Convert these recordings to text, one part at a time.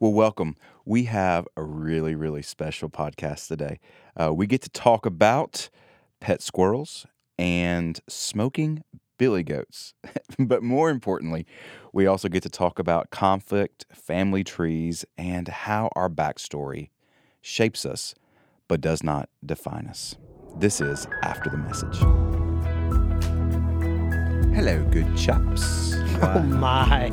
Well, welcome. We have a really, really special podcast today. Uh, we get to talk about pet squirrels and smoking billy goats. but more importantly, we also get to talk about conflict, family trees, and how our backstory shapes us but does not define us. This is After the Message. Hello, good chaps. Oh my!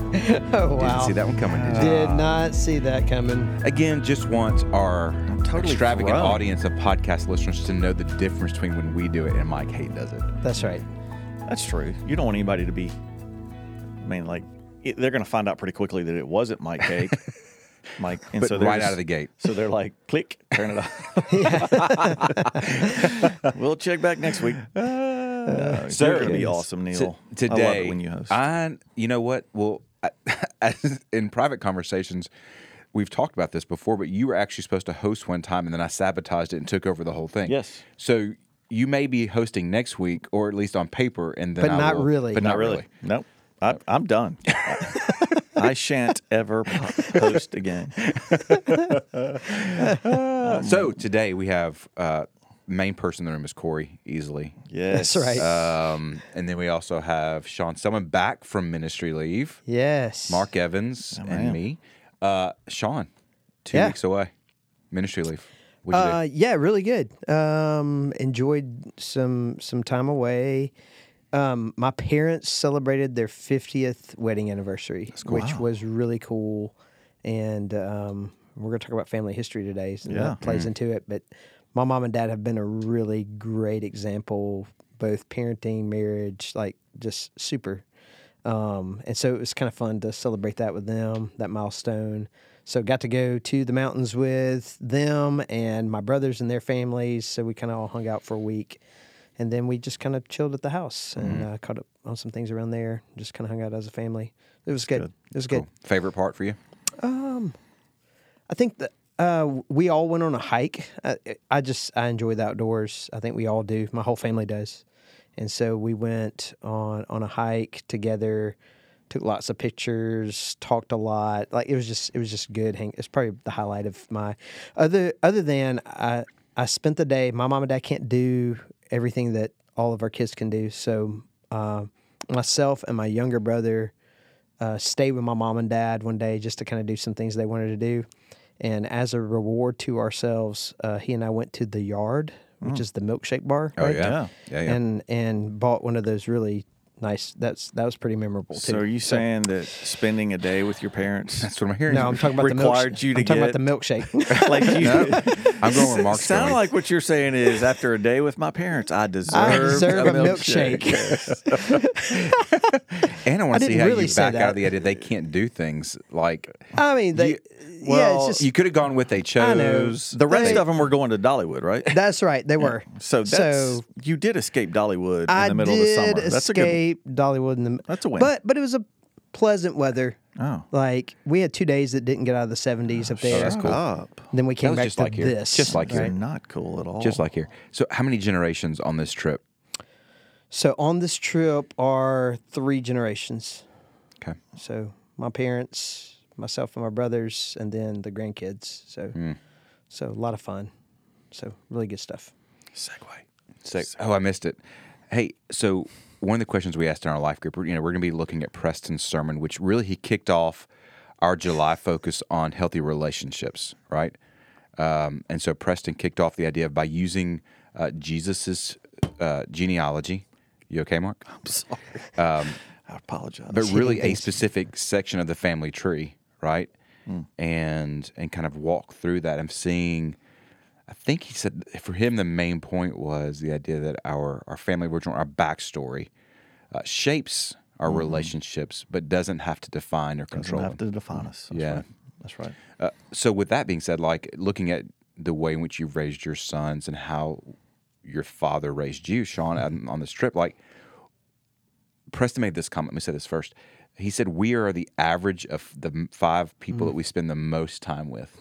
Oh wow! Oh, Didn't see that one coming, did you? Did not see that coming. Again, just want our totally extravagant thrown. audience of podcast listeners to know the difference between when we do it and Mike Haight does it. That's right. That's true. You don't want anybody to be. I mean, like it, they're going to find out pretty quickly that it wasn't Mike Cake. Mike, and But so right out of the gate. So they're like, click, turn it off. we'll check back next week. No, So- you're going to be awesome, Neil. T- I love today, it when you host. I, you know what? Well, I, in private conversations, we've talked about this before, but you were actually supposed to host one time, and then I sabotaged it and took over the whole thing. Yes. So you may be hosting next week, or at least on paper, and then But I not will- really. But not, really. Nope. I, I'm done. I shan't ever po- host again. So today we have uh, main person in the room is Corey easily. Yes. That's right. Um, and then we also have Sean, someone back from ministry leave. Yes. Mark Evans and me. Uh, Sean, two Yeah. weeks away, ministry leave. Uh, yeah, really good. Um, enjoyed some some time away. Um, my parents celebrated their 50th wedding anniversary, which was really cool. And um, we're going to talk about family history today, so Yeah. that plays into it. But my mom and dad have been a really great example, both parenting, marriage, like just super. Um, and so it was kind of fun to celebrate that with them, that milestone. So got to go to the mountains with them and my brothers and their families. So we kind of all hung out for a week, and then we just kind of chilled at the house and uh, caught up on some things around there. Just kind of hung out as a family. It was good. good. It was Cool. good. Favorite part for you? I think that uh, we all went on a hike. I, I just I enjoy the outdoors. I think we all do. My whole family does, and so we went on on a hike together. Took lots of pictures, talked a lot. Like it was just it was just good. It's probably the highlight of my other other than I I spent the day. My mom and dad can't do everything that all of our kids can do. So uh, myself and my younger brother uh, stayed with my mom and dad one day just to kind of do some things they wanted to do. And as a reward to ourselves, uh, he and I went to the yard, which is the milkshake bar. Oh right? yeah, Yeah. yeah, yeah. And and bought one of those really nice. That's that was pretty memorable too. So are you saying that spending a day with your parents That's what I'm hearing. No, I'm talking about the required milkshake. you to I'm talking get- about the milkshake. like you? I'm going where Mark's Sound like what you're saying is after a day with my parents, I deserve, I deserve a milkshake. and I want to see how really you say back out of the idea they can't do things like. I mean, they, You- yeah, well, it's just You could have gone with they chose. I. The rest They- of them were going to Dollywood, right? that's right. They were. So that's so you did escape Dollywood in I the middle of the did summer. That's a good. escape Dollywood in the. That's a win. But but it was a pleasant weather. Oh, Like we had two days that didn't get out of the 70s up there. that's cool. Up. Then we came was back just to like here. this. Just like here. You're not cool at all. Just like here. So, how many generations on this trip? So on this trip are three generations. Okay. So my parents, myself and my brothers, and then the grandkids. So Hmm. so a lot of fun. So really good stuff. segue. Six. Oh, I missed it. Hey, so one of the questions we asked in our life group, you know, we're going to be looking at Preston's sermon, which really he kicked off our July focus on healthy relationships, right? Um, and so Preston kicked off the idea of by using uh, Jesus's uh, genealogy. You okay, Mark? I'm sorry. Um, I apologize. but really a specific section of the family tree, right? And and kind of walk through that. I'm seeing. I think he said for him the main point was the idea that our our family original, our backstory, uh, shapes our relationships, but doesn't have to define or control. doesn't have to define us. That's Yeah. right. That's right. Uh, so with that being said, like looking at the way in which you've raised your sons and how your father raised you, Sean, on, on this trip, like Preston made this comment. Let me say this first. He said, "We are the average of the five people that we spend the most time with."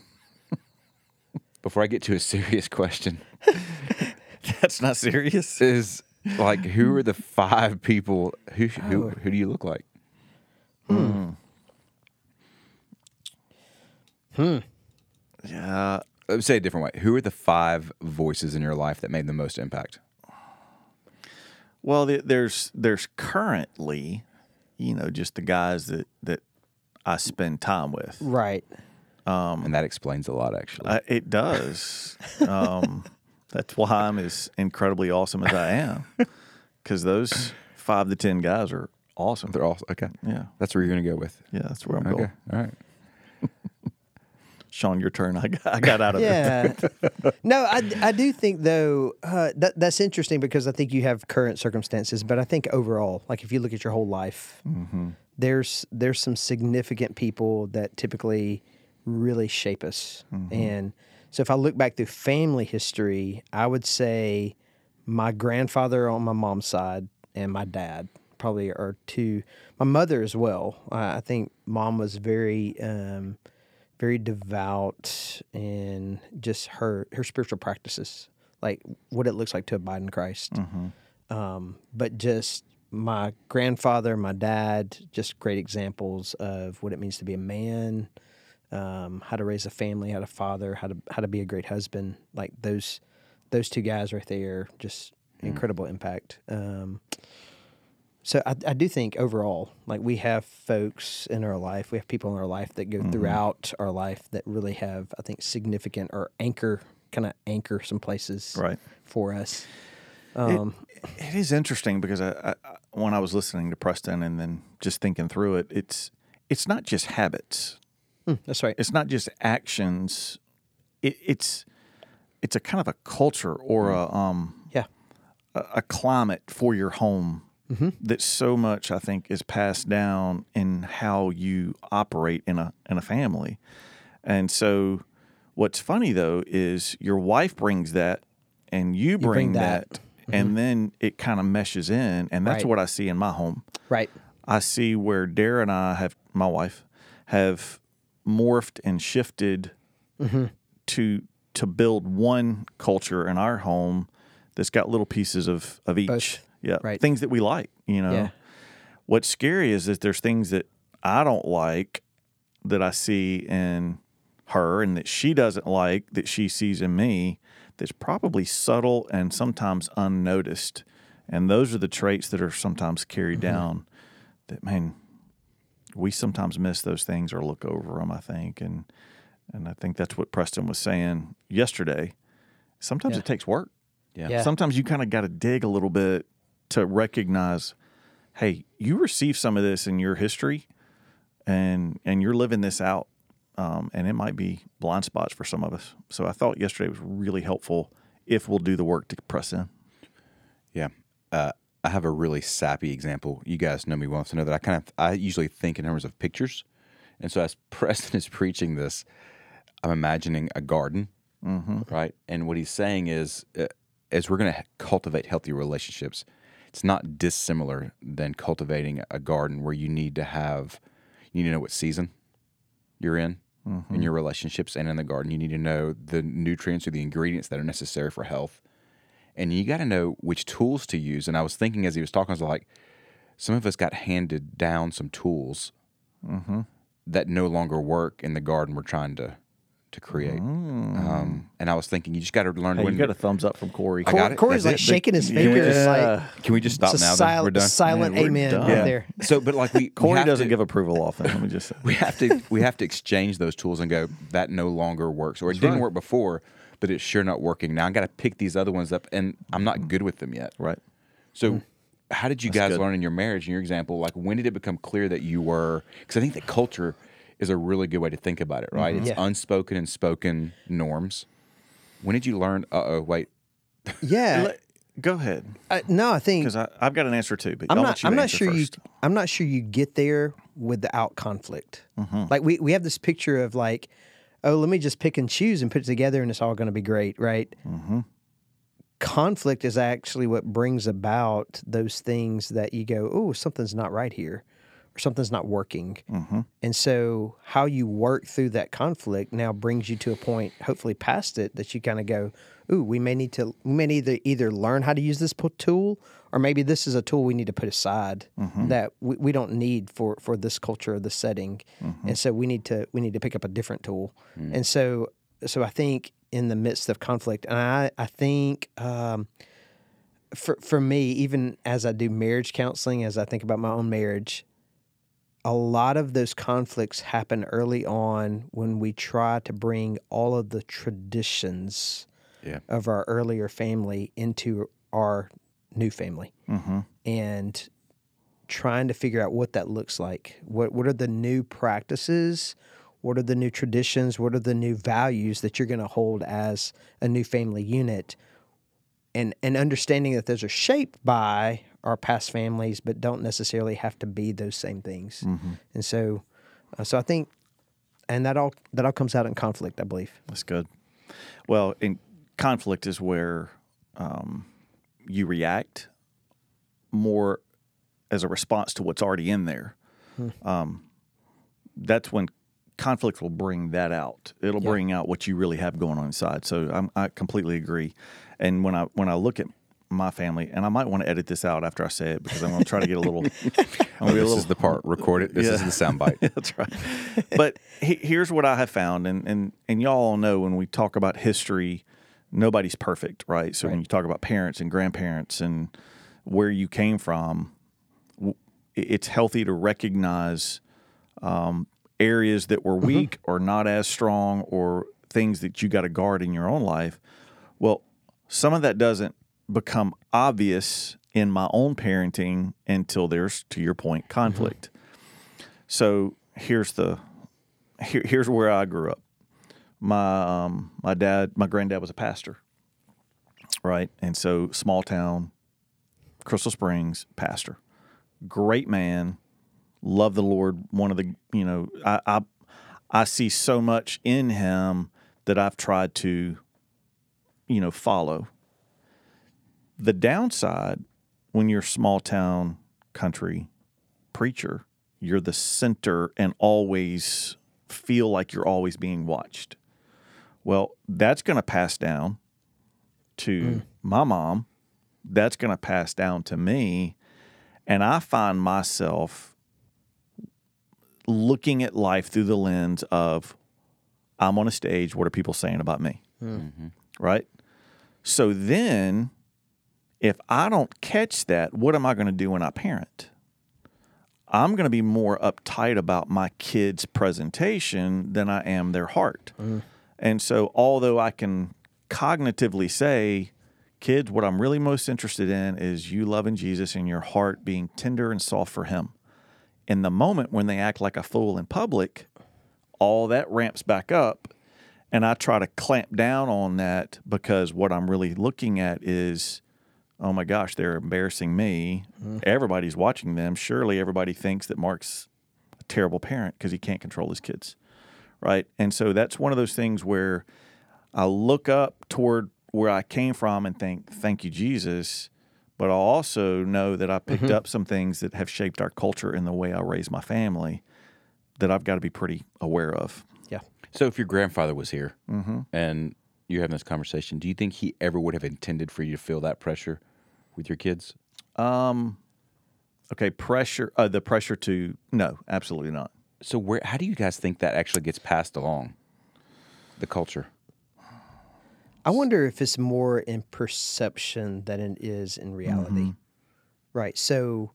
Before I get to a serious question, That's not serious. is like, who are the five people? Who who who do you look like? Hmm. Hmm. Yeah. Uh, Say it a different way. Who are the five voices in your life that made the most impact? Well, the- there's there's currently, you know, just the guys that that I spend time with. Right. And that explains a lot, actually. Uh, it does. um, that's why I'm as incredibly awesome as I am, because those five to ten guys are awesome. They're all okay. Yeah, That's where you're going to go with. yeah, that's where I'm Okay. going. All right. Sean, your turn. I got, I got out of it. Yeah. no, I, I do think though uh, that that's interesting because I think you have current circumstances, but I think overall, like if you look at your whole life, there's there's some significant people that typically really shape us, and so if I look back through family history, I would say my grandfather on my mom's side and my dad probably are two. My mother as well. I I think mom was very. Um, very devout in just her her spiritual practices, like what it looks like to abide in Christ. Um, but just my grandfather, my dad, just great examples of what it means to be a man, um, how to raise a family, how to father, how to how to be a great husband. Like those those two guys right there, just incredible impact. Um, so I, I do think overall, like we have folks in our life, we have people in our life that go throughout our life that really have, I think, significant or anchor, kind of anchor some places Right. for us. Um, It is interesting because I, I- when I was listening to Preston and then just thinking through it, it's it's not just habits. Mm, that's right. It's not just actions. It, it's it's a kind of a culture or a um Yeah. a, a climate for your home that so much I think is passed down in how you operate in a in a family. And so what's funny though is your wife brings that and you bring, bring that, that. and then it kind of meshes in and that's Right. what I see in my home. Right. I see where Dara and I have my wife have morphed and shifted mm-hmm. to to build one culture in our home that's got little pieces of of each. Both. Yeah, Right. things that we like. You know, Yeah. what's scary is that there's things that I don't like that I see in her and that she doesn't like that she sees in me that's probably subtle and sometimes unnoticed. And those are the traits that are sometimes carried mm-hmm. down that, man, we sometimes miss those things or look over them, I think. And, and I think that's what Preston was saying yesterday. Sometimes Yeah. it takes work. Yeah. Yeah. Sometimes you kind of got to dig a little bit to recognize, hey, you received some of this in your history, and and you're living this out, um, and it might be blind spots for some of us. So I thought yesterday was really helpful if we'll do the work to press in. Yeah. Uh, I have a really sappy example. You guys know me well enough to know that I kind of I usually think in terms of pictures, and so as Preston is preaching this, I'm imagining a garden, right? And what he's saying is, uh, as we're going to cultivate healthy relationships, it's not dissimilar than cultivating a garden where you need to have, you need to know what season you're in in your relationships and in the garden. You need to know the nutrients or the ingredients that are necessary for health and you got to know which tools to use. And I was thinking as he was talking, I was like, some of us got handed down some tools that no longer work in the garden we're trying to to create. Um, and I was thinking, you just got to learn Hey, when. you got a thumbs up from Corey. I got it. Corey's That's like it. shaking his Can we just- like, Can we just stop it's a now? then? silent, we're done. silent Man, we're amen done. Yeah. there. So, but like we, we Corey have doesn't to- give approval often. Let me just say. we have to we have to exchange those tools and go that no longer works or it didn't right. work before but it's sure not working now i got to pick these other ones up and i'm not good with them yet Right. so how did you guys good. learn in your marriage in your example like when did it become clear that you were because i think that culture is a really good way to think about it right it's Yeah. unspoken and spoken norms when did you learn uh-oh wait Yeah. Go ahead, Uh, no, I think because I've got an answer too. But I'm not. you I'm not sure first. you. I'm not sure you get there without conflict. Mm-hmm. Like we we have this picture of like, oh, let me just pick and choose and put it together, and it's all going to be great, right? Mm-hmm. Conflict is actually what brings about those things that you go, oh, something's not right here, or something's not working. Mm-hmm. And so, how you work through that conflict now brings you to a point, hopefully past it, that you kind of go, "Ooh, we may need to, we may need to either learn how to use this tool, or maybe this is a tool we need to put aside mm-hmm. that we, we don't need for for this culture or this setting, mm-hmm. and so we need to we need to pick up a different tool." Mm. And so, so I think in the midst of conflict, and I I think. Um, for for me, even as I do marriage counseling, as I think about my own marriage, a lot of those conflicts happen early on when we try to bring all of the traditions Yeah. of our earlier family into our new family Mm-hmm. and trying to figure out what that looks like. What what are the new practices? What are the new traditions? What are the new values that you're going to hold as a new family unit? And and understanding that those are shaped by our past families, but don't necessarily have to be those same things. And so, uh, so I think, and that all that all comes out in conflict, I believe. That's good. Well, in conflict is where um, you react more as a response to what's already in there. Um, that's when conflict will bring that out. It'll Yeah. bring out what you really have going on inside. So I'm, I completely agree. And when I when I look at my family, and I might want to edit this out after I say it because I'm going to try to get a little. I'm a this little is the part. Record it. This is Yeah. the soundbite. That's right. but he, here's what I have found, and, and and y'all all know when we talk about history, nobody's perfect, right? So when you talk about parents and grandparents and where you came from, it's healthy to recognize um, areas that were weak or not as strong or things that you got to guard in your own life. Well, some of that doesn't become obvious in my own parenting until there's, to your point, conflict. So here's the here, here's where I grew up. My um, my dad, my granddad was a pastor, right? And so small town, Crystal Springs, pastor, great man, love the Lord. One of the you know I I, I see so much in him that I've tried to you know follow. The downside when you're small town country preacher, you're the center and always feel like you're always being watched. Well, that's going to pass down to mm. my mom. That's going to pass down to me. And I find myself looking at life through the lens of I'm on a stage. What are people saying about me? Mm. Mm-hmm. Right? So then, if I don't catch that, what am I going to do when I parent? I'm going to be more uptight about my kids' presentation than I am their heart. Mm. And so, although I can cognitively say, kids, what I'm really most interested in is you loving Jesus and your heart being tender and soft for Him. In the moment when they act like a fool in public, all that ramps back up. And I try to clamp down on that because what I'm really looking at is oh my gosh, they're embarrassing me. Mm-hmm. Everybody's watching them. Surely everybody thinks that Mark's a terrible parent because he can't control his kids. Right. And so that's one of those things where I look up toward where I came from and think, thank you, Jesus. But I also know that I picked up some things that have shaped our culture and the way I raise my family that I've got to be pretty aware of. Yeah. So if your grandfather was here and you're having this conversation, do you think he ever would have intended for you to feel that pressure with your kids? Um, okay, pressure, uh, the pressure to, no, absolutely not. So where how do you guys think that actually gets passed along? The culture. I wonder if it's more in perception than it is in reality. Right. So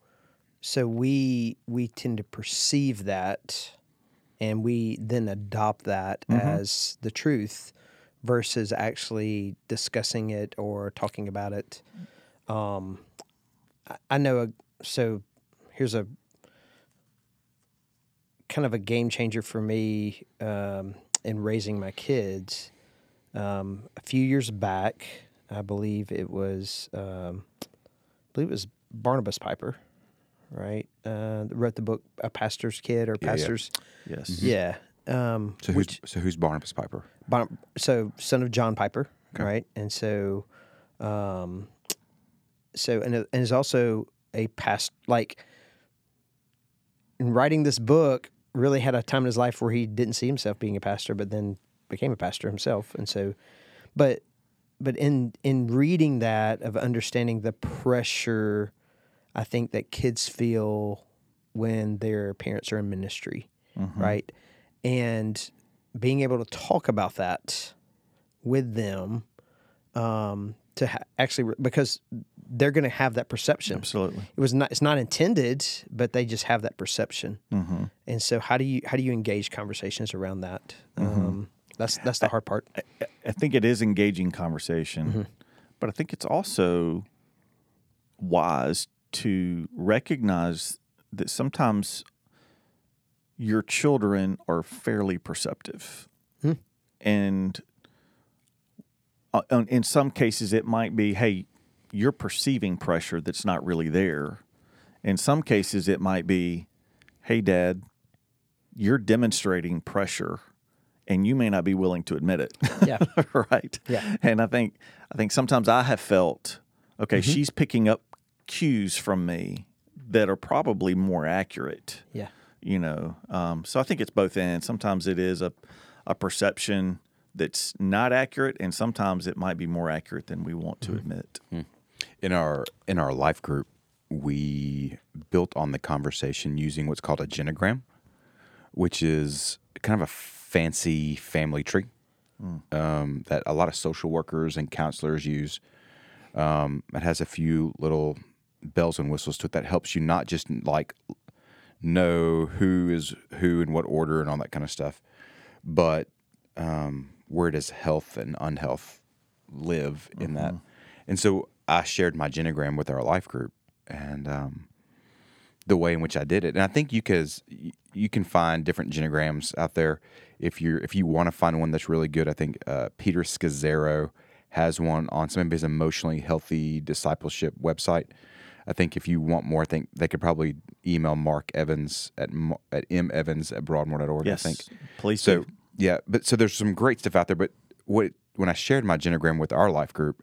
so we we tend to perceive that and we then adopt that as the truth versus actually discussing it or talking about it. Um I, I know a so here's a kind of a game changer for me um, in raising my kids um, a few years back, I believe it was, um, I believe it was Barnabas Piper, right? Uh, wrote the book "A Pastor's Kid" or Yeah, yeah. "Pastor's." Yes. Yeah. Um, So who's so who's Barnabas Piper? Barn- so son of John Piper, right? And so, um, so and and is also a past like in writing this book, really had a time in his life where he didn't see himself being a pastor, but then became a pastor himself. And so, but but in in reading that of understanding the pressure, I think that kids feel when their parents are in ministry, right, and being able to talk about that with them um, to ha- actually because they're going to have that perception. Absolutely. It was not. It's not intended, but they just have that perception. Mm-hmm. And so, how do you how do you engage conversations around that? Mm-hmm. Um, that's that's the hard part. I think it is engaging conversation, but I think it's also wise to recognize that sometimes your children are fairly perceptive. And uh, uh, in some cases, it might be, hey, you're perceiving pressure that's not really there. In some cases, it might be, hey, dad, you're demonstrating pressure and you may not be willing to admit it. Yeah. right. Yeah. And I think I think sometimes I have felt, okay, mm-hmm. she's picking up cues from me that are probably more accurate. Yeah. You know. Um, so I think it's both ends. Sometimes it is a a perception that's not accurate and sometimes it might be more accurate than we want to mm-hmm. admit. Hmm. In our in our life group, we built on the conversation using what's called a genogram, which is kind of a fancy family tree um, that a lot of social workers and counselors use. Um, it has a few little bells and whistles to it that helps you not just like know who is who in what order and all that kind of stuff, but um, where does health and unhealth live in that? And so I shared my genogram with our life group and um, the way in which I did it. And I think you cause you can find different genograms out there if you're if you want to find one that's really good. I think uh, Peter Scazzero has one on some of his emotionally healthy discipleship website. I think if you want more, I think they could probably email Mark Evans at at m- at mevans at broadmoor.org. Yes. I think Please so. do. Yeah, but so there's some great stuff out there. But what when I shared my genogram with our life group,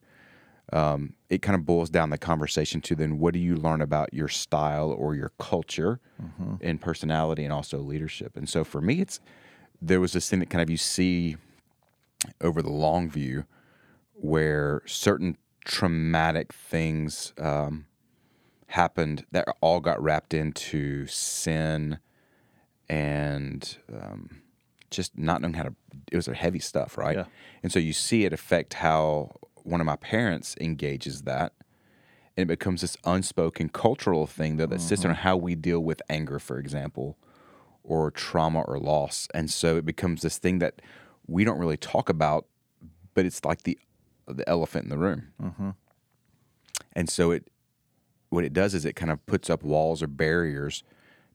um, it kind of boils down the conversation to then what do you learn about your style or your culture and personality and also leadership. And so for me, it's there was this thing that kind of you see over the long view where certain traumatic things um, happened that all got wrapped into sin and um, just not knowing how to it was a heavy stuff right Yeah. and so you see it affect how one of my parents engages that and it becomes this unspoken cultural thing though that sits mm-hmm. on how we deal with anger for example or trauma or loss. And so it becomes this thing that we don't really talk about but it's like the the elephant in the room. Mm-hmm. And so it what it does is it kind of puts up walls or barriers,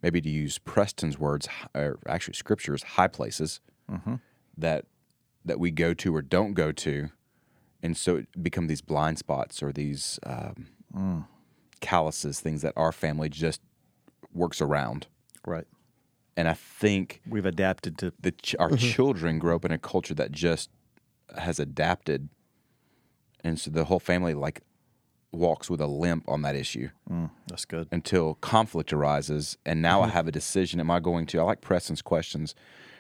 maybe to use Preston's words, or actually scriptures, high places mm-hmm. that that we go to or don't go to, and so it become these blind spots or these um, mm. calluses, things that our family just works around. Right. And I think We've adapted to the ch- our mm-hmm. children grow up in a culture that just has adapted, and so the whole family like walks with a limp on that issue mm, that's good. until conflict arises. And now I mm-hmm. have a decision. Am I going to? I like Preston's questions.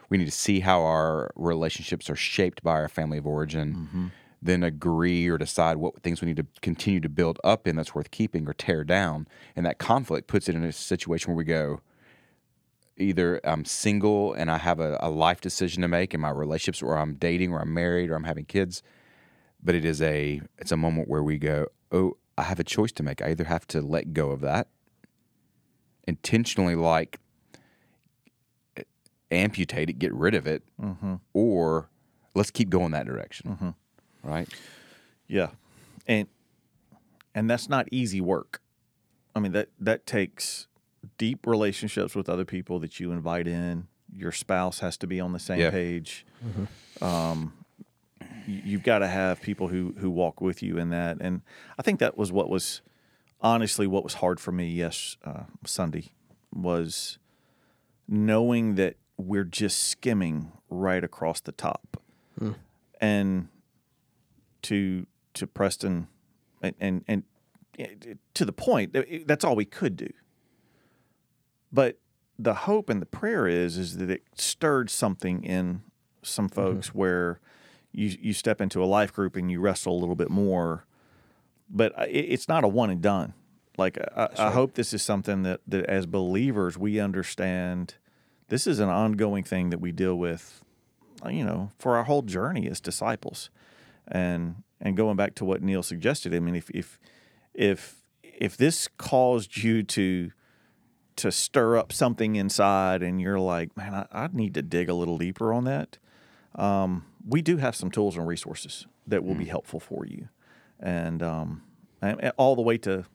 We need to see how our relationships are shaped by our family of origin, mm-hmm. Then agree or decide what things we need to continue to build up in that's worth keeping or tear down. And that conflict puts it in a situation where we go, either I'm single and I have a, a life decision to make in my relationships, or I'm dating, or I'm married, or I'm having kids. But it is a it's a moment where we go, oh, I have a choice to make. I either have to let go of that, intentionally like amputate it, get rid of it, mm-hmm. or let's keep going that direction. Mm-hmm. Right? Yeah, and and that's not easy work. I mean that that takes deep relationships with other people that you invite in. Your spouse has to be on the same Yeah. page. Um, you- you've got to have people who who walk with you in that, and I think that was what was honestly what was hard for me. Yes, uh, Sunday was knowing that we're just skimming right across the top, and to to Preston, and and, and to the point, that's all we could do. But the hope and the prayer is is that it stirred something in some mm-hmm. folks where you you step into a life group and you wrestle a little bit more, but it, it's not a one and done. Like I, I hope this is something that that as believers we understand. This is an ongoing thing that we deal with, you know, for our whole journey as disciples, and and going back to what Neil suggested. I mean, if if if if this caused you to to stir up something inside and you're like, man, I, I need to dig a little deeper on that, um, we do have some tools and resources that will be helpful for you. And, um, and and all the way to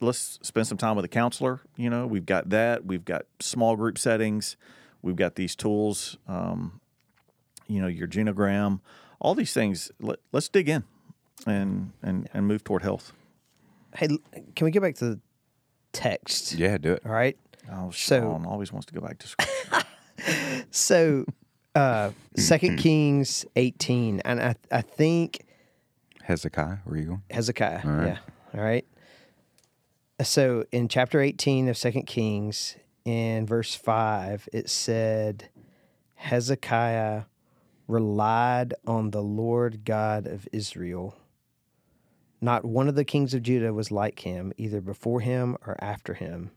let's spend some time with a counselor. You know, we've got that. We've got small group settings. We've got these tools, um, you know, your genogram, all these things. Let, let's dig in and, and, and move toward health. Hey, can we get back to the text? Yeah, do it. All right. Oh, So- Sean always wants to go back to scripture. So, uh, Second Kings 18, and I, I think Hezekiah, where are you going? Hezekiah. All right. Yeah. All right. So in chapter 18 of Second Kings, in verse 5, it said, Hezekiah relied on the Lord God of Israel. Not one of the kings of Judah was like him, either before him or after him.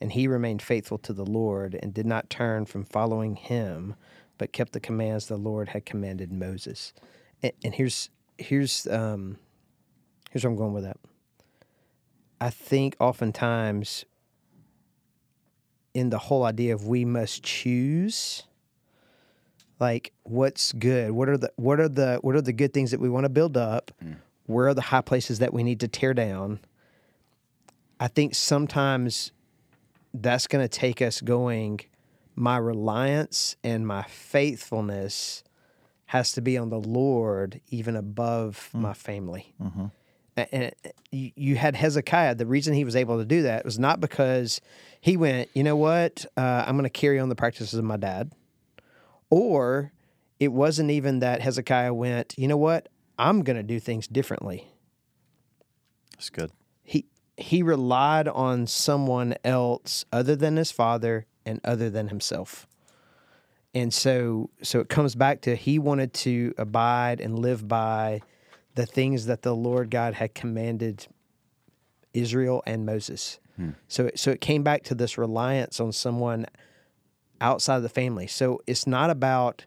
And he remained faithful to the Lord and did not turn from following him, but kept the commands the Lord had commanded Moses. And, and here's here's um, here's where I'm going with that. I think oftentimes in the whole idea of we must choose like what's good? What are the what are the what are the good things that we want to build up? Hmm. Where are the high places that we need to tear down? I think sometimes that's going to take us going my reliance and my faithfulness has to be on the lord even above hmm. my family. Mm-hmm. A- and you you had Hezekiah. The reason he was able to do that was not because he went, you know what, uh, I'm going to carry on the practices of my dad, or it wasn't even that Hezekiah went, you know what, I'm going to do things differently. That's good. He he relied on someone else other than his father and other than himself. And so so it comes back to he wanted to abide and live by the things that the Lord God had commanded Israel and Moses. Hmm. So so it came back to this reliance on someone outside of the family. So it's not about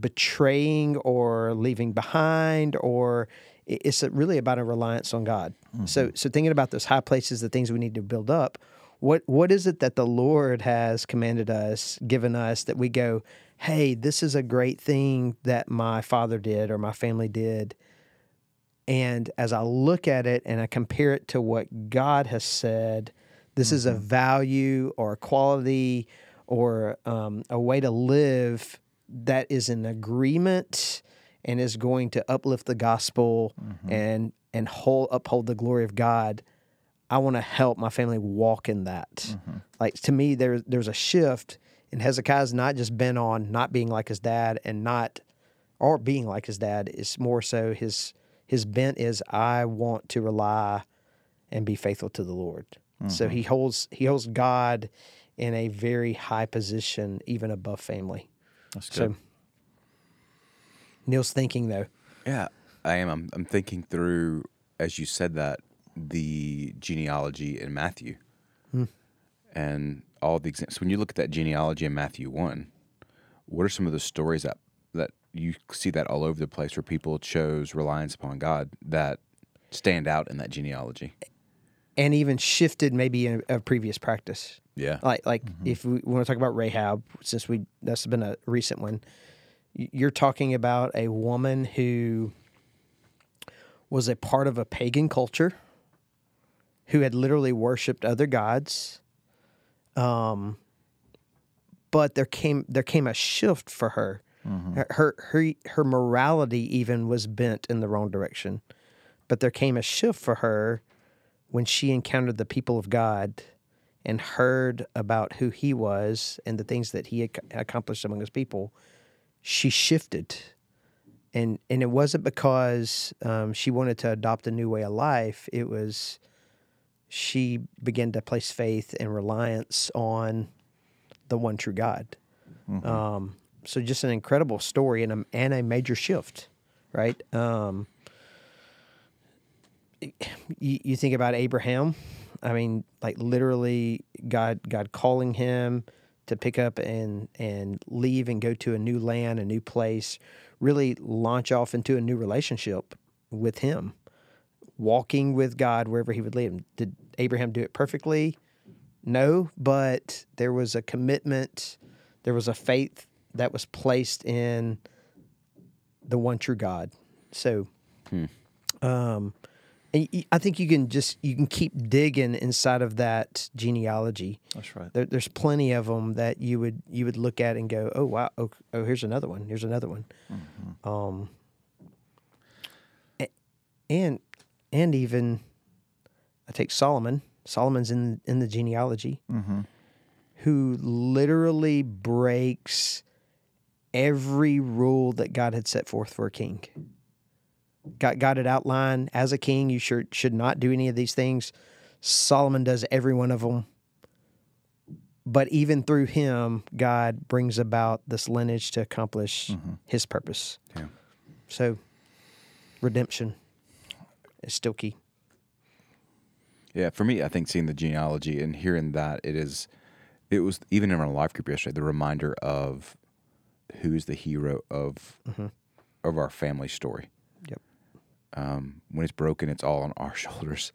betraying or leaving behind or it's really about a reliance on God. Mm-hmm. So so thinking about those high places, the things we need to build up, what what is it that the Lord has commanded us, given us that we go, "Hey, this is a great thing that my father did or my family did." And as I look at it and I compare it to what God has said, this is a mm-hmm. value or a quality or um, a way to live that is in agreement and is going to uplift the gospel mm-hmm. and and hold uphold the glory of God. I want to help my family walk in that. Mm-hmm. Like to me, there there's a shift, and Hezekiah's not just bent on not being like his dad and not or being like his dad. It's more so his his bent is I want to rely and be faithful to the Lord. So mm-hmm. he holds he holds God in a very high position, even above family. That's good. So Neil's thinking though. Yeah, I am. I'm, I'm thinking through as you said that the genealogy in Matthew hmm. and all the examples. When you look at that genealogy in Matthew one, what are some of the stories that that you see that all over the place where people chose reliance upon God that stand out in that genealogy? and even shifted maybe a, a previous practice. Yeah, Like like if we want to talk about Rahab, since we that's been a recent one, you're talking about a woman who was a part of a pagan culture, who had literally worshipped other gods. Um, but there came there came a shift for her. Her, her her her morality even was bent in the wrong direction, but there came a shift for her when she encountered the people of God and heard about who he was and the things that he accomplished among his people, she shifted. And and it wasn't because um, she wanted to adopt a new way of life. It was she began to place faith and reliance on the one true God. Um, so just an incredible story and a, and a major shift, right? Um, you, you think about Abraham. I mean, like literally, God God calling him to pick up and and leave and go to a new land, a new place, really launch off into a new relationship with Him, walking with God wherever He would lead him. Did Abraham do it perfectly? No, but there was a commitment, there was a faith that was placed in the one true God. So, um, and I think you can just you can keep digging inside of that genealogy. That's right. There, there's plenty of them that you would you would look at and go, oh wow, oh, oh here's another one, here's another one, um, and and even I take Solomon. Solomon's in in the genealogy, who literally breaks every rule that God had set forth for a king. God, God had outlined as a king, you should should not do any of these things. Solomon does every one of them. But even through him, God brings about this lineage to accomplish mm-hmm. his purpose. Yeah. So, redemption is still key. Yeah, for me, I think seeing the genealogy and hearing that it is, it was even in our life group yesterday, the reminder of who's the hero of mm-hmm. of our family story. Um, when it's broken, it's all on our shoulders.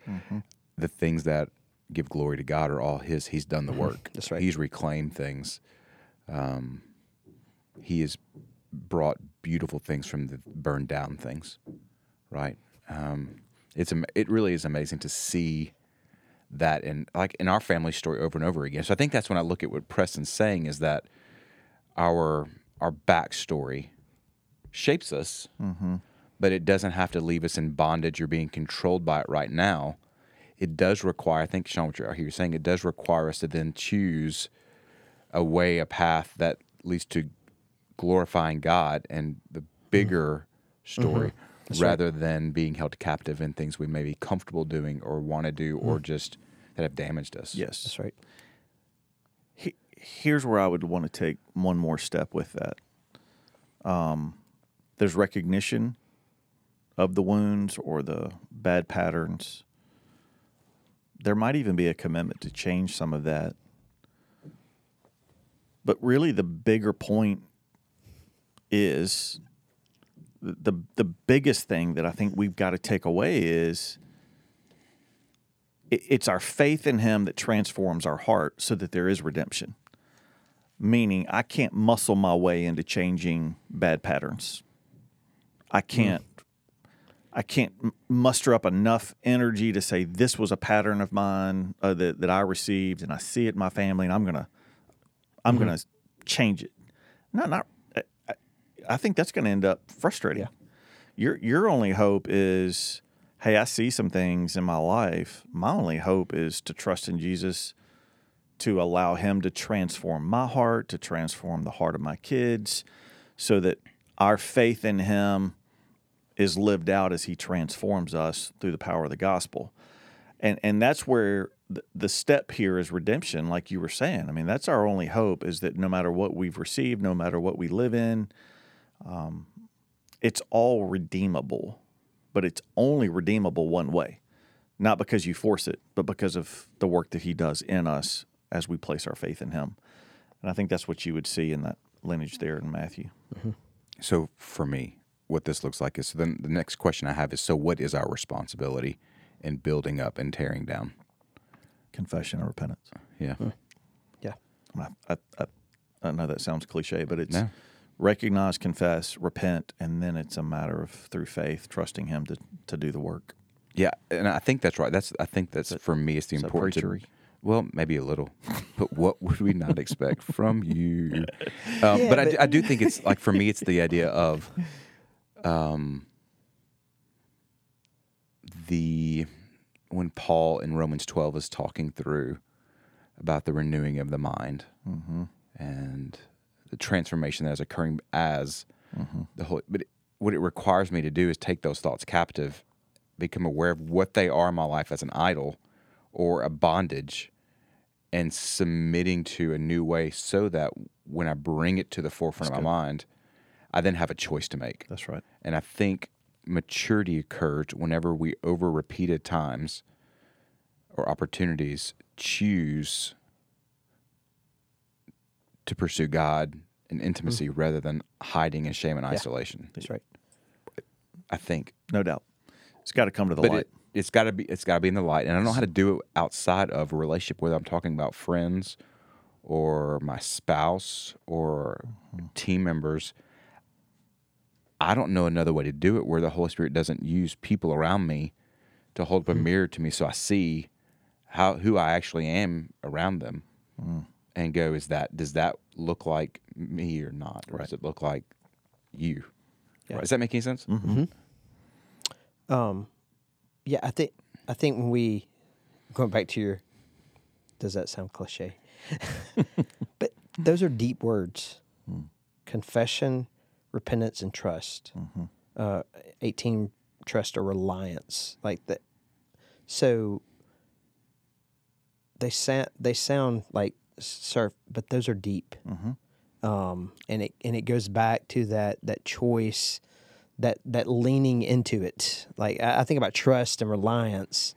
The things that give glory to God are all His. He's done the work. That's right. He's reclaimed things. Um, he has brought beautiful things from the burned down things, right? Um, it's it really is amazing to see that in like in our family story over and over again. So I think that's when I look at what Preston's saying is that our our backstory shapes us, but it doesn't have to leave us in bondage or being controlled by it right now. It does require, I think, Sean, what you're, saying, it does require us to then choose a way, a path that leads to glorifying God and the mm. bigger mm-hmm. story rather than being held captive in things we may be comfortable doing or want to do mm. or just that have damaged us. Yes. That's right. he, here's where I would want to take one more step with that. Um, there's recognition of the wounds or the bad patterns. There might even be a commitment to change some of that. But really, the bigger point is the the biggest thing that I think we've got to take away is it- it's our faith in him that transforms our heart so that there is redemption. Meaning, I can't muscle my way into changing bad patterns. I can't. I can't muster up enough energy to say this was a pattern of mine uh, that that I received, and I see it in my family, and I'm gonna, I'm gonna change it. No, not. I, I- I think that's gonna end up frustrating. Your your only hope is, hey, I see some things in my life. My only hope is to trust in Jesus, to allow Him to transform my heart, to transform the heart of my kids, so that our faith in Him is lived out as He transforms us through the power of the gospel. And and that's where the, step here is redemption, like you were saying. I mean, that's our only hope is that no matter what we've received, no matter what we live in, um, it's all redeemable, but it's only redeemable one way. Not because you force it, but because of the work that he does in us as we place our faith in him. And I think that's what you would see in that lineage there in Matthew. So for me, what this looks like is then the next question I have is so what is our responsibility in building up and tearing down? Confession and repentance. Yeah. Yeah. I, I, I, I know that sounds cliche, but it's No. recognize, confess, repent, and then it's a matter of through faith, trusting him to, to do the work. Yeah, and I think that's right. That's I think that's for me. It's the is that important. to- preachery? well, maybe a little, but what would we not expect from you? Um, Yeah, but I, but- do- I do think it's like for me, it's the idea of, um, the when Paul in Romans twelve is talking through about the renewing of the mind and the transformation that is occurring as the whole. But it, what it requires me to do is take those thoughts captive, become aware of what they are in my life as an idol, or a bondage and submitting to a new way so that when I bring it to the forefront of my mind, I then have a choice to make. That's right. And I think maturity occurs whenever we, over repeated times or opportunities, choose to pursue God and intimacy mm. rather than hiding in shame and isolation. That's right. I think, No doubt. It's got to come to the but light. it, it's got to be it's got to be in the light, and I don't know how to do it outside of a relationship, whether I'm talking about friends or my spouse or mm-hmm. team members. I don't know another way to do it where the Holy Spirit doesn't use people around me to hold up a hmm. mirror to me so I see how who I actually am around them hmm. and go, is that does that look like me or not? Or does it look like you? Yeah. Does that make any sense? Mm-hmm. Mm-hmm. Um, yeah, I think I think when we going back to your, does that sound cliche? but those are deep words: hmm. confession, repentance, and trust. Uh, Eighteen, trust or reliance, like that. So they sound they sound like surf, but those are deep. Um, and it and it goes back to that that choice that that leaning into it. Like I, I think about trust and reliance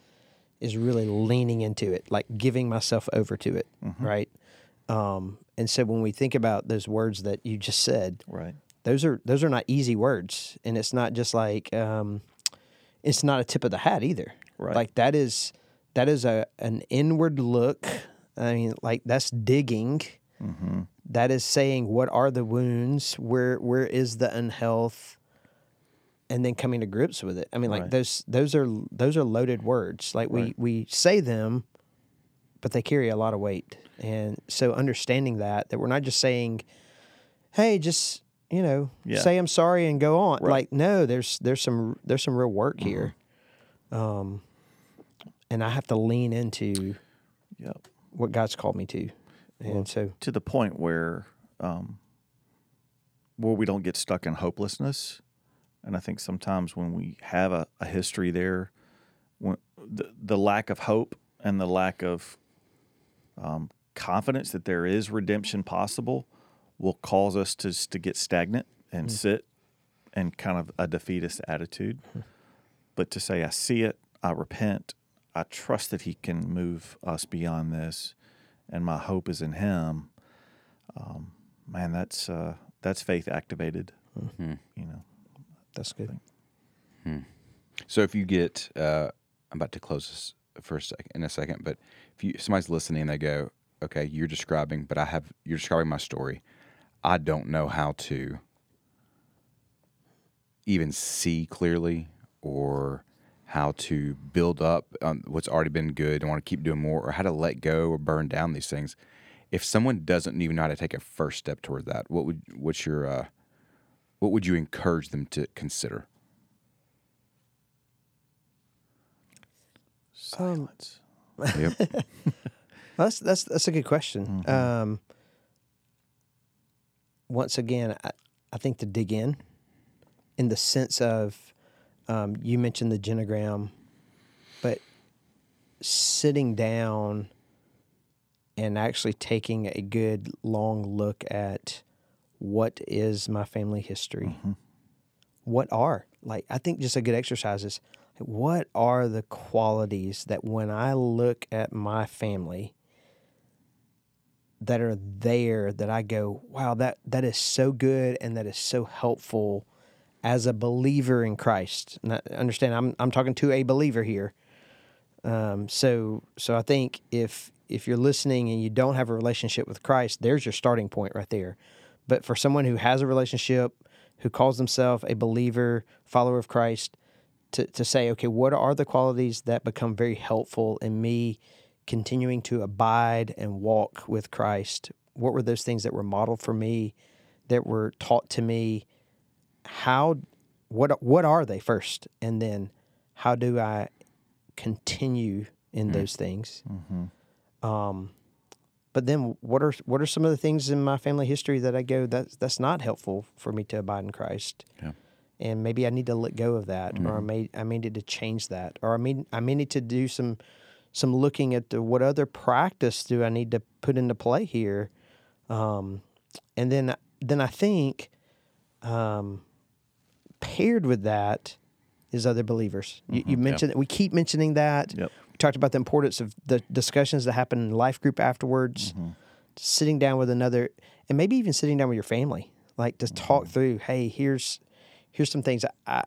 is really leaning into it, like giving myself over to it, right? Um, and so when we think about those words that you just said, Right. Those are those are not easy words, and it's not just like um, it's not a tip of the hat either. Right. Like that is that is a an inward look. I mean, like that's digging. That is saying what are the wounds, where where is the unhealth, and then coming to grips with it. I mean, like Right. those those are those are loaded words. Like we Right. we say them, but they carry a lot of weight. And so understanding that that we're not just saying, "Hey, just you know, Yeah. say I'm sorry and go on." Right. Like no, there's there's some there's some real work here. Um, and I have to lean into Yep. what God's called me to. And so To the point where, um, where we don't get stuck in hopelessness. And I think sometimes when we have a, a history there, when the, the lack of hope and the lack of um, confidence that there is redemption possible will cause us to to get stagnant and sit in kind of a defeatist attitude. But to say, I see it, I repent, I trust that He can move us beyond this, and my hope is in Him. Um, man, that's uh, that's faith activated. You know, that's good. So if you get, uh, I'm about to close this for a second in a second, but if you somebody's listening, they go, okay, you're describing, but I have you're describing my story. I don't know how to even see clearly or how to build up um, what's already been good and want to keep doing more or how to let go or burn down these things. If someone doesn't even know how to take a first step toward that, what would what's your uh, what would you encourage them to consider? silence. Yep. That's that's that's a good question. Um, once again, I, I think to dig in, in the sense of, um, you mentioned the genogram, but sitting down and actually taking a good long look at what is my family history. What are like I think just a good exercise is what are the qualities that when I look at my family that are there that I go, wow, that that is so good and that is so helpful as a believer in Christ. And I understand I'm I'm talking to a believer here. Um, so so I think if if you're listening and you don't have a relationship with Christ, there's your starting point right there. But for someone who has a relationship, who calls themselves a believer, follower of Christ, to, to say, okay, what are the qualities that become very helpful in me continuing to abide and walk with Christ? What were those things that were modeled for me, that were taught to me? How, what, what are they first? And then how do I continue in mm. those things? Mm-hmm. Um, but then what are what are some of the things in my family history that I go that's that's not helpful for me to abide in Christ? Yeah. And maybe I need to let go of that, or I mm-hmm. may I may need to change that, or I may I may need to do some some looking at the, what other practice do I need to put into play here, um, and then then I think um, paired with that is other believers. You, you mentioned we keep mentioning that. Yep. We talked about the importance of the discussions that happen in life group afterwards, sitting down with another, and maybe even sitting down with your family, like to talk through. Hey, here's here's some things. I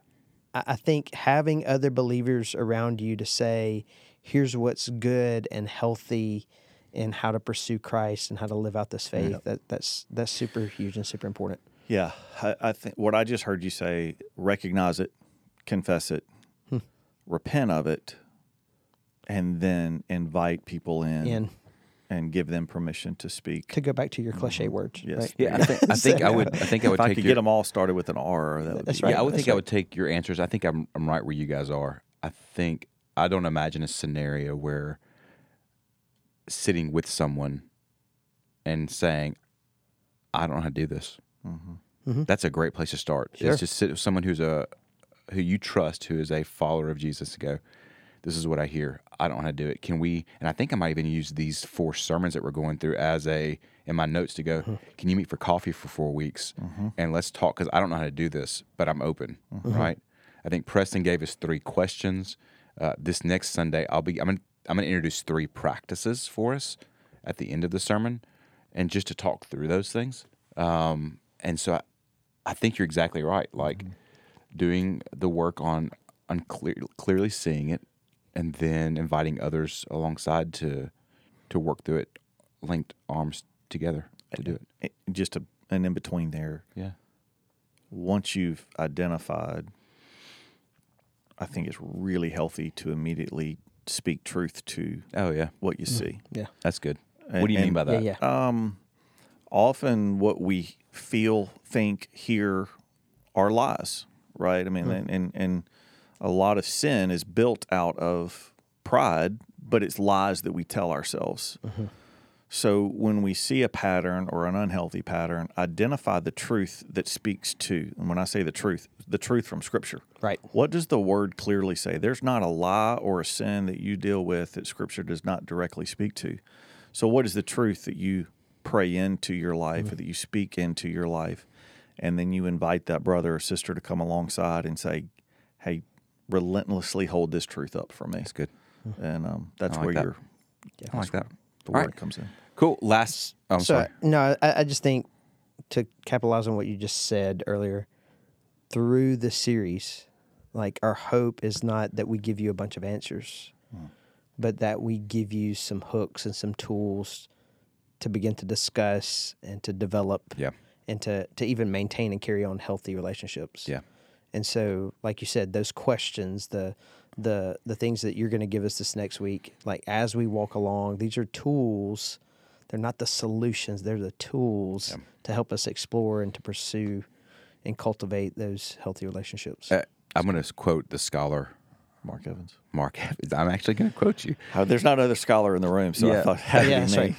I I think having other believers around you to say, here's what's good and healthy. And how to pursue Christ and how to live out this faith. That that's that's super huge and super important. Yeah, I, I think what I just heard you say: recognize it, confess it, Hmm. repent of it, and then invite people in, In and give them permission to speak. to go back to your cliche words. Yes. right? Yeah, I think I think I would I think I would if I could your, get them all started with an R, that would That's be right. Yeah, I would that's think I would take your answers. I think I'm I'm right where you guys are. I think I don't imagine a scenario where sitting with someone and saying, "I don't know how to do this." Mm-hmm. Mm-hmm. That's a great place to start. Sure. Is just sit with someone who's a who you trust, who is a follower of Jesus, to go. This is what I hear. I don't know how to do it. Can we? And I think I might even use these four sermons that we're going through as a in my notes to go. Mm-hmm. Can you meet for coffee for four weeks and let's talk? Because I don't know how to do this, but I'm open. Right. I think Preston gave us three questions. Uh, this next Sunday, I'll be. I'm gonna. I'm gonna introduce three practices for us at the end of the sermon, and just to talk through those things. Um, and so I, I think you're exactly right. Like doing the work on on clear, clearly seeing it, and then inviting others alongside to to work through it, linked arms together to do it. Eh, just a, an in between there. Yeah. Once you've identified, I think it's really healthy to immediately speak truth to Oh yeah, what you mm. see. Yeah. that's good. And- what do you mean by that? Yeah, yeah. Um, often what we feel, think, hear are lies, right? I mean, mm. and, and and a lot of sin is built out of pride, but it's lies that we tell ourselves. Mm-hmm. So when we see a pattern or an unhealthy pattern, identify the truth that speaks to. And when I say the truth, the truth from Scripture. Right. What does the word clearly say? There's not a lie or a sin that you deal with that Scripture does not directly speak to. So, what is the truth that you pray into your life or that you speak into your life? And then you invite that brother or sister to come alongside and say, hey, relentlessly hold this truth up for me. That's good. And um, that's like where that. your I like that. The All word right. comes in. Cool. Last. Oh, I'm so sorry. no, I, I just think to capitalize on what you just said earlier, through the series, like our hope is not that we give you a bunch of answers, hmm. but that we give you some hooks and some tools to begin to discuss and to develop Yeah. and to, to even maintain and carry on healthy relationships. Yeah. And so, like you said, those questions, the the the things that you're going to give us this next week, like as we walk along, these are tools. They're not the solutions; they're the tools Yeah. to help us explore and to pursue and cultivate those healthy relationships. Uh, I'm going to quote the scholar Mark Evans. Mark Evans. I'm actually going to quote you. Uh, there's not another scholar in the room, so I Yeah. thought it had to Yeah, be me.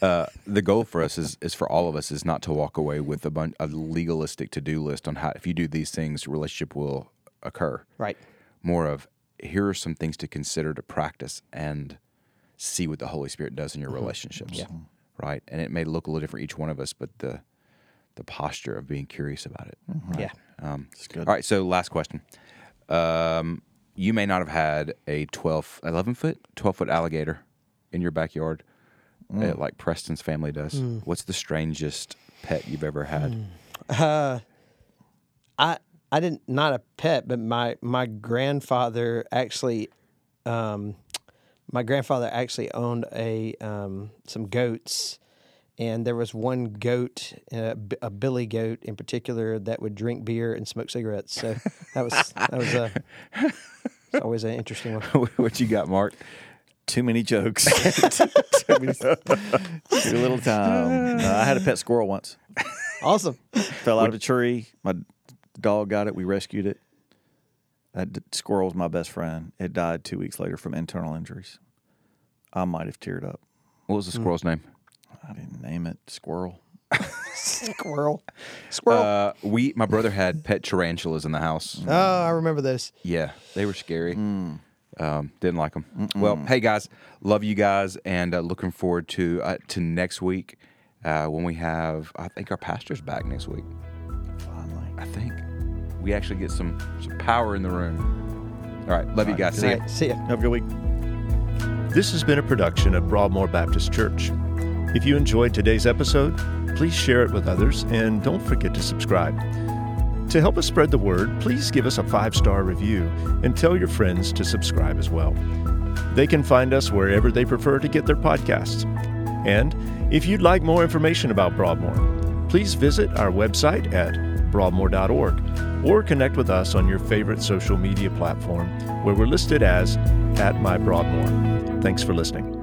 Uh, the goal for us is, is for all of us is not to walk away with a bunch a legalistic to do list on how if you do these things, relationship will occur. right. More of here are some things to consider to practice and see what the Holy Spirit does in your relationships. Mm-hmm. Yeah. Right. And it may look a little different each one of us, but the the posture of being curious about it. Yeah. Um, It's good. All right. So last question. Um, you may not have had a 12, 11 foot, 12 foot alligator in your backyard uh, like Preston's family does. What's the strangest pet you've ever had? Uh, I I didn't not a pet, but my my grandfather actually, um, my grandfather actually owned a um, some goats, and there was one goat, uh, a billy goat in particular, that would drink beer and smoke cigarettes. So that was that was a it's always an interesting one. what you got, Mark? Too many jokes. too, many, too little time. Uh, I had a pet squirrel once. Awesome. Fell out of a tree. My dog got it. We rescued it. That d- squirrel's my best friend. It died two weeks later from internal injuries. I might have teared up. What was the squirrel's name? I didn't name it squirrel. Squirrel. Squirrel. Uh, we, my brother had pet tarantulas in the house. oh, I remember this. Yeah, they were scary. Um, didn't like them. Well, hey guys, love you guys, and uh, looking forward to uh, to next week uh, when we have. I think our pastor's back next week. Finally. I think we actually get some some power in the room. All right, love you guys. See All ya. see ya. Have a good week. This has been a production of Broadmoor Baptist Church. If you enjoyed today's episode, please share it with others and don't forget to subscribe. To help us spread the word, please give us a five star review and tell your friends to subscribe as well. They can find us wherever they prefer to get their podcasts. And if you'd like more information about Broadmoor, please visit our website at broadmoor.org or connect with us on your favorite social media platform where we're listed as at my Broadmoor. Thanks for listening.